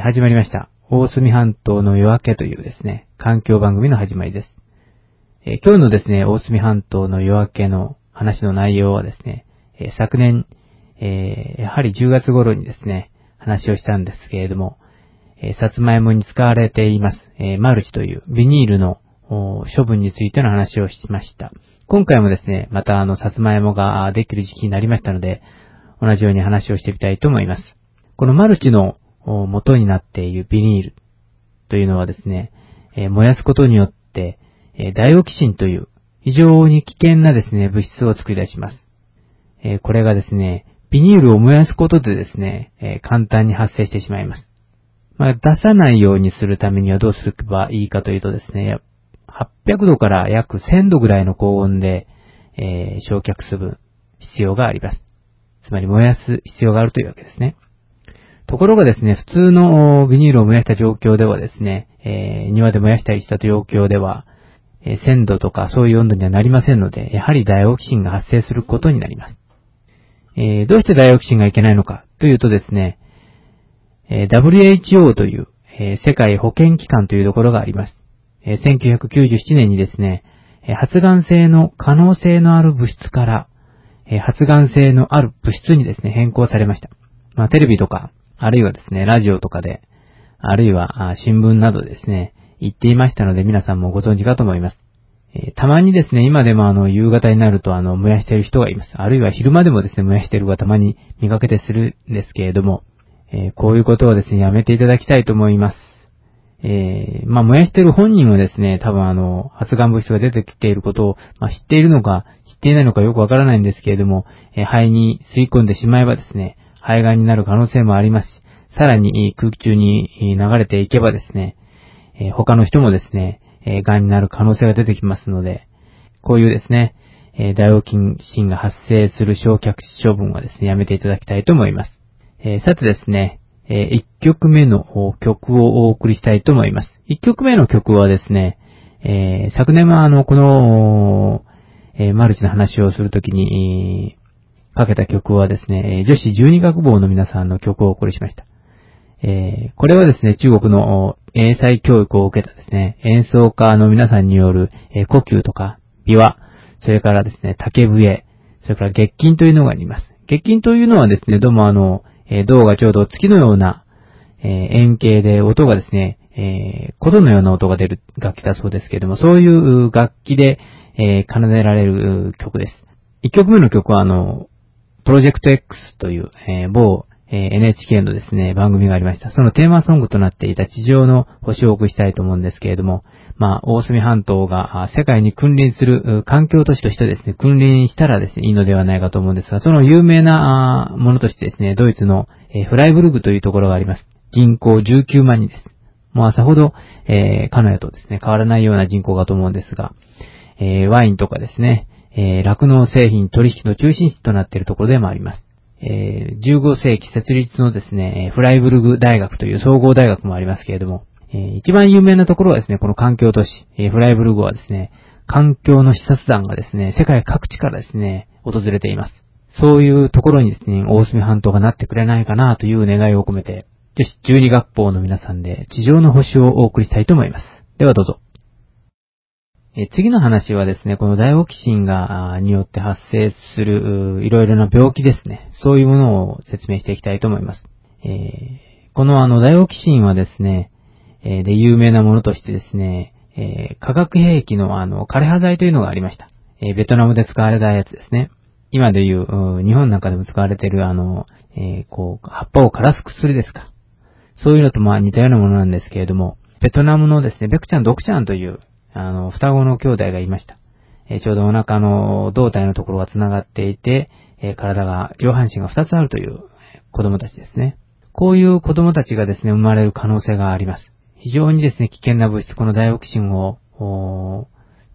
ー始まりました。大隅半島の夜明けというですね、環境番組の始まりです。えー今日のですね、大隅半島の夜明けの話の内容はですね、えー昨年、えーやはり10月頃にですね、話をしたんですけれども、えーさつまいもに使われています、えマルチというビニールの処分についての話をしました。今回もですね、またあの、さつまいもができる時期になりましたので、同じように話をしてみたいと思います。このマルチの元になっているビニールというのはですね、え燃やすことによって、えダイオキシンという非常に危険なですね、物質を作り出します。えこれがですね、ビニールを燃やすことでですね、え簡単に発生してしまいます。まあ、出さないようにするためにはどうすればいいかというとですね、800度から約1000度ぐらいの高温で、えー焼却する必要があります。つまり燃やす必要があるというわけですね。ところがですね、普通のビニールを燃やした状況ではですね、えー庭で燃やしたりした状況では、えー鮮度とかそういう温度にはなりませんので、やはりダイオキシンが発生することになります。えーどうしてダイオキシンがいけないのかというとですね、え WHO という、え世界保健機関というところがあります。え1997年にですね、え発がん性の可能性のある物質から、え発がん性のある物質にですね、変更されました。まあ、テレビとか、あるいはですね、ラジオとかで、あるいは新聞などですね、言っていましたので皆さんもご存知かと思います。えーたまにですね、今でもあの、夕方になるとあの、燃やしてる人がいます。あるいは昼間でもですね、燃やしてる方がたまに見かけてするんですけれども、えーこういうことをですね、やめていただきたいと思います。えーまあ、燃やしてる本人はですね、多分あの、発がん物質が出てきていることを、まあ、知っているのか、知っていないのかよくわからないんですけれども、え肺に吸い込んでしまえばですね、肺がんになる可能性もありますし、さらに空気中に流れていけばですね、え他の人もですね、え、癌になる可能性が出てきますので、こういうですね、えーダイオキシンが発生する焼却処分はですね、やめていただきたいと思います。えさてですね、え1曲目の曲をお送りしたいと思います。1曲目の曲はですね、え昨年はあの、この、えマルチの話をするときに、かけた曲はですね、女子12学坊の皆さんの曲をお送りしました。えーこれはですね、中国の英才教育を受けたですね、演奏家の皆さんによる、えー呼吸とか、琵琶、それからですね、竹笛、それから月金というのがあります。月金というのはですね、どうもあの、えー銅がちょうど月のような、え円形で音がですね、え琴のような音が出る楽器だそうですけれども、そういう楽器で、え奏でられる曲です。1曲目の曲はあの、プロジェクト X という、えー某、えー NHK のですね、番組がありました。そのテーマソングとなっていた地上の星を送りしたいと思うんですけれども、まあ、大隅半島が世界に君臨する環境都市としてですね、君臨したらですね、いいのではないかと思うんですが、その有名なものとしてですね、ドイツの、えーフライブルグというところがあります。人口19万人です。もうさほど、えー、カナヤとですね、変わらないような人口かと思うんですが、えーワインとかですね、えー酪農製品取引の中心地となっているところでもあります。えー15世紀設立のですね、フライブルグ大学という総合大学もありますけれども、えー一番有名なところはですね、この環境都市、えーフライブルグはですね、環境の視察団がですね、世界各地からですね、訪れています。そういうところにですね、大隅半島がなってくれないかなという願いを込めて、女子12学校の皆さんで地上の星をお送りしたいと思います。ではどうぞ。え次の話はですね、このダイオキシンが、によって発生する、いろいろな病気ですね。そういうものを説明していきたいと思います。えーこのあの、ダイオキシンはですね、えーで、有名なものとしてですね、えー化学兵器のあの、枯葉剤というのがありました。えベトナムで使われたやつですね。今でいう、日本なんかでも使われているあの、えこう、葉っぱを枯らす薬ですか。そういうのとまあ似たようなものなんですけれども、ベトナムのですね、ベクちゃん、ドクちゃんという、あの、双子の兄弟がいました。えーちょうどお腹の胴体のところが繋がっていて、えー体が、上半身が2つあるという子供たちですね。こういう子供たちがですね、生まれる可能性があります。非常にですね、危険な物質、このダイオキシンを、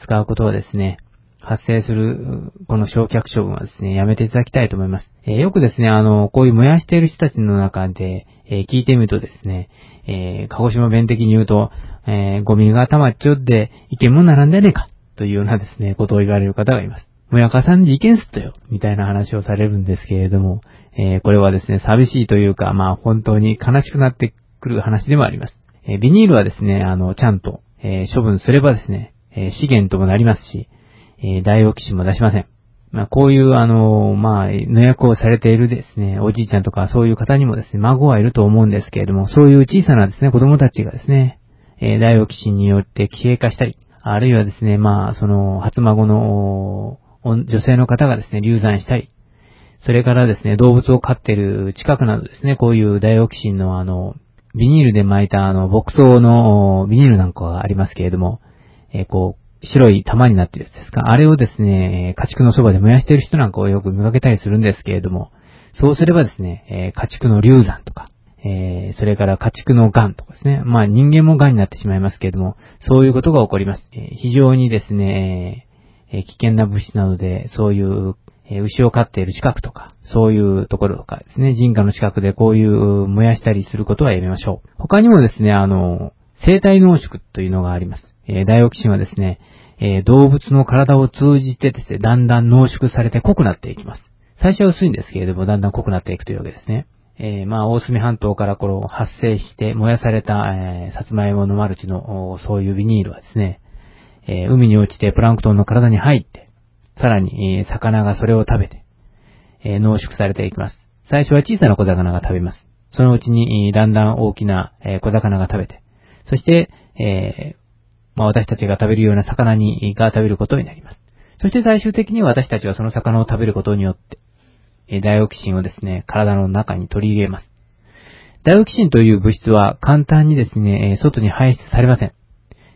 使うことはですね、発生する、この焼却処分はですね、やめていただきたいと思います。えーよくですね、あの、こういう燃やしている人たちの中で、えー聞いてみるとですね、えー鹿児島弁的に言うと、えーゴミが溜まっちょって、いけんもんならんでねえか、というようなですね、ことを言われる方がいます。もやかさんじいけんすっとよ、みたいな話をされるんですけれども、えーこれはですね、寂しいというか、まあ本当に悲しくなってくる話でもあります。えビニールはですね、あの、ちゃんと、え処分すればですね、え資源ともなりますし、えダイオキシも出しません。まあ、こういう、あの、まあ、予約をされているですね、おじいちゃんとかそういう方にもですね、孫はいると思うんですけれども、そういう小さなですね、子供たちがですね、えー、ダイオキシンによって奇形化したり、あるいはですね、まあ、その、初孫の女性の方がですね、流産したり、それからですね、動物を飼ってる近くなどですね、こういうダイオキシンのあの、ビニールで巻いたあの、牧草のビニールなんかがありますけれども、えー、こう、白い玉になってるやつですか。あれをですね、家畜のそばで燃やしてる人なんかをよく見かけたりするんですけれども、そうすればですね、えー、家畜の流産とか、えー、それから家畜の癌とかですね。まあ人間も癌になってしまいますけれども、そういうことが起こります。えー、非常にですね、えー、危険な物質なので、そういう、え牛を飼っている近くとか、そういうところとかですね、人家の近くでこういう燃やしたりすることはやめましょう。他にもですね、あの、生体濃縮というのがあります。えダイオキシンはですね、え動物の体を通じてですね、だんだん濃縮されて濃くなっていきます。最初は薄いんですけれども、だんだん濃くなっていくというわけですね。えー、まあ、大隅半島からこの発生して燃やされた、えー、さつまいものマルチの、そういうビニールはですね、えー、海に落ちてプランクトンの体に入って、さらに、えー、魚がそれを食べて、えー、濃縮されていきます。最初は小さな小魚が食べます。そのうちに、だんだん大きな、えー、小魚が食べて、そして、えー、まあ、私たちが食べるような魚に、が食べることになります。そして最終的に私たちはその魚を食べることによって、えダイオキシンをですね、体の中に取り入れます。ダイオキシンという物質は簡単にですね、外に排出されません。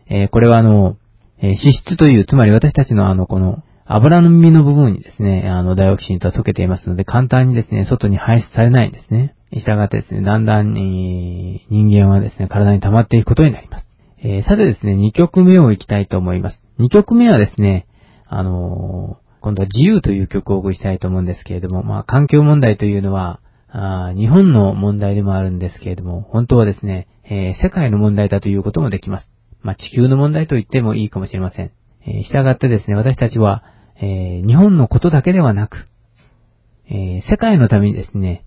えこれはあの、脂質という、つまり私たちのあの、この、油の耳の部分にですね、あの、ダイオキシンとは溶けていますので、簡単にですね、外に排出されないんですね。従ってですね、だんだん、えー、人間はですね、体に溜まっていくことになります。えー、さてですね、2曲目を行きたいと思います。2曲目はですね、あの今度は自由という曲をお送りしたいと思うんですけれども、まあ、環境問題というのは、あ日本の問題でもあるんですけれども、本当はですね、えー、世界の問題だということもできます。まあ、地球の問題と言ってもいいかもしれません。えー、従ってですね、私たちは、えー、日本のことだけではなく、え世界のためにですね、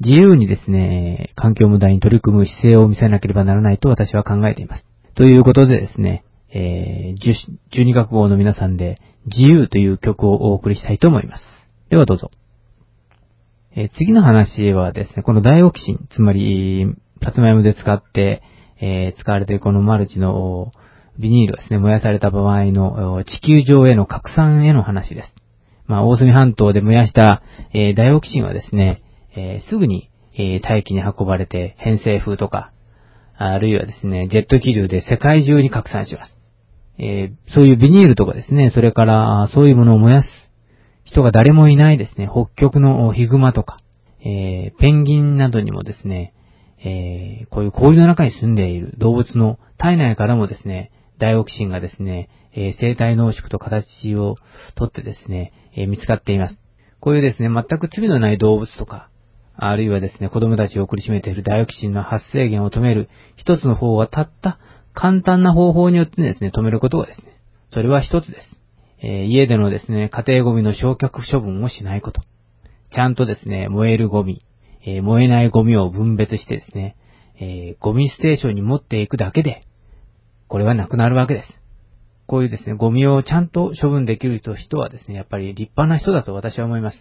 自由にですね、環境問題に取り組む姿勢を見せなければならないと私は考えています。ということでですね、えー、12学号の皆さんで自由という曲をお送りしたいと思います。ではどうぞ。えー、次の話はですね、このダイオキシン、つまり、さつまいもで使って、えー、使われているこのマルチのビニールがですね、燃やされた場合の地球上への拡散への話です。まあ、大隅半島で燃やした、えー、ダイオキシンはですね、えー、すぐに、え大気に運ばれて偏西風とか、あるいはですね、ジェット気流で世界中に拡散します。えー、そういうビニールとかですね、それからそういうものを燃やす人が誰もいないですね、北極のヒグマとか、えー、ペンギンなどにもですね、えー、こういう氷の中に住んでいる動物の体内からもですね、ダイオキシンがですね、え生体濃縮と形をとってですね、え見つかっています。こういうですね、全く罪のない動物とか、あるいはですね、子供たちを苦しめているダイオキシンの発生源を止める一つの方はたった簡単な方法によってですね、止めることがですね、それは一つです。えー、家でのですね、家庭ゴミの焼却処分をしないこと。ちゃんとですね、燃えるゴミ、えー、燃えないゴミを分別してですね、えー、ゴミステーションに持っていくだけで、これはなくなるわけです。こういうですね、ゴミをちゃんと処分できる人はですね、やっぱり立派な人だと私は思います。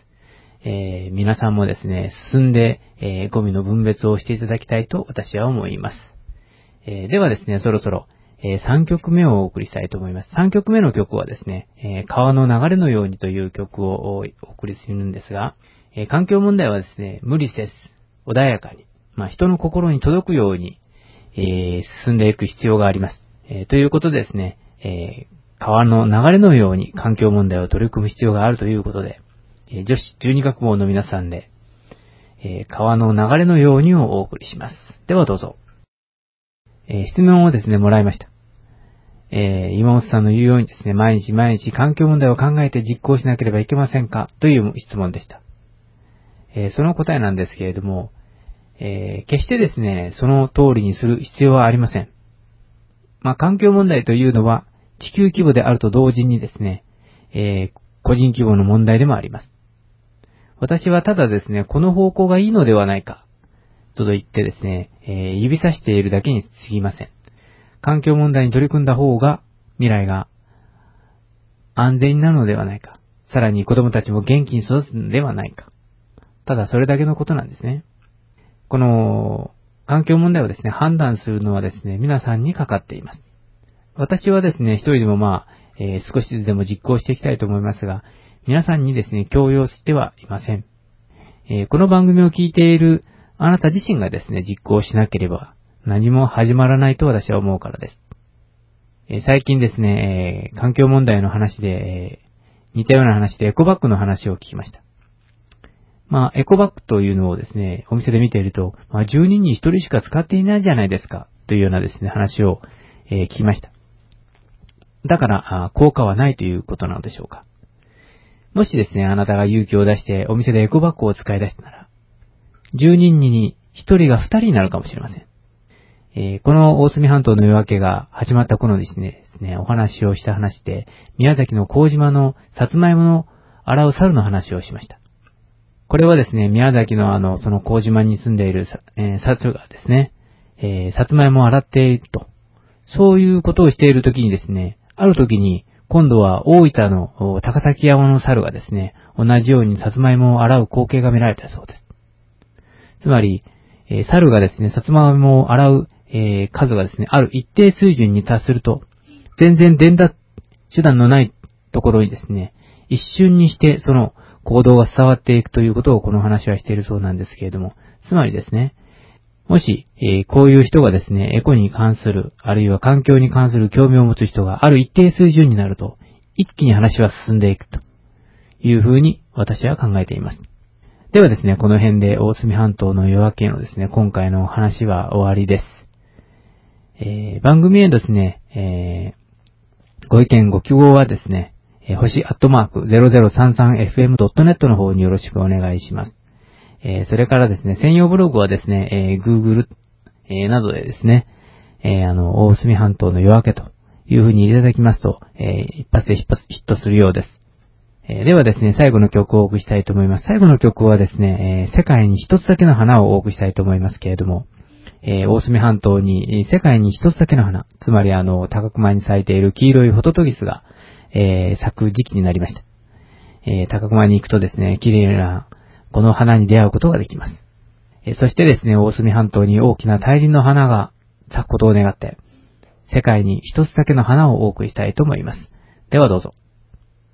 えー、皆さんもですね、進んで、えー、ゴミの分別をしていただきたいと私は思います。えー、ではですね、そろそろ、え3曲目をお送りしたいと思います。3曲目の曲はですね、え川の流れのようにという曲をお送りするんですが、え環境問題はですね、無理せず、穏やかに、まあ、人の心に届くように、え進んでいく必要があります。えということでですね、え川の流れのように環境問題を取り組む必要があるということで、え女子12学号の皆さんで、え川の流れのようにをお送りします。ではどうぞ。えー、質問をですね、もらいました。えー、今本さんの言うようにですね、毎日毎日環境問題を考えて実行しなければいけませんか？という質問でした。えー、その答えなんですけれども、えー、決してですね、その通りにする必要はありません。まあ、環境問題というのは地球規模であると同時にですね、えー、個人規模の問題でもあります。私はただですね、この方向がいいのではないか、と言ってですね、えー、指さしているだけに過ぎません。環境問題に取り組んだ方が未来が安全になるのではないか。さらに子供たちも元気に育つのではないか。ただそれだけのことなんですね。この環境問題をですね、判断するのはですね、皆さんにかかっています。私はですね、一人でもまあ、えー、少しずつでも実行していきたいと思いますが、皆さんにですね、強要してはいません。えー、この番組を聞いているあなた自身がですね、実行しなければ何も始まらないと私は思うからです。え、最近ですね、え環境問題の話で、え似たような話でエコバッグの話を聞きました。まあ、エコバッグというのをですね、お店で見ていると、まあ、10人に1人しか使っていないじゃないですか、というようなですね、話を、えー、聞きました。だから、効果はないということなのでしょうか。もしですね、あなたが勇気を出してお店でエコバッグを使い出したなら、10人に1人が2人になるかもしれません。えー、この大隅半島の夜明けが始まった頃ですね、ですね、お話をした話で、宮崎の麹島のさつまいもの洗う猿の話をしました。これはですね、宮崎のあの、その麹島に住んでいる、えー、猿がですね、えー、さつまいもを洗っていると。そういうことをしているときにですね、あるときに、今度は大分の高崎山の猿がですね、同じようにさつまいもを洗う光景が見られたそうです。つまり、え、猿がですね、さつまいもを洗うえー、数がですね、ある一定水準に達すると、全然伝達手段のないところにですね、一瞬にしてその行動が伝わっていくということをこの話はしているそうなんですけれども、つまりですね、もし、えー、こういう人がですね、エコに関する、あるいは環境に関する興味を持つ人がある一定水準になると、一気に話は進んでいくというふうに私は考えています。ではですね、この辺で大隅半島の夜明けのですね、今回のお話は終わりです。えー、番組へですね、えー、ご意見ご希望はですね、えー、星アットマーク 0033fm.net の方によろしくお願いします。えー、それからですね、専用ブログはですね、えー、Google、えー、などでですね、えー、あの、大隅半島の夜明けという風にいただきますと、えー、一発でヒットするようです。え、ではですね、最後の曲をお送りしたいと思います。最後の曲はですね、え、世界に一つだけの花をお送りしたいと思いますけれども、えー、大隅半島に世界に一つだけの花、つまりあの、高熊に咲いている黄色いホトトギスが、えー、咲く時期になりました。えー、高熊に行くとですね、綺麗なこの花に出会うことができます。えー、そしてですね、大隅半島に大きな大輪の花が咲くことを願って、世界に一つだけの花をお送りしたいと思います。ではどうぞ。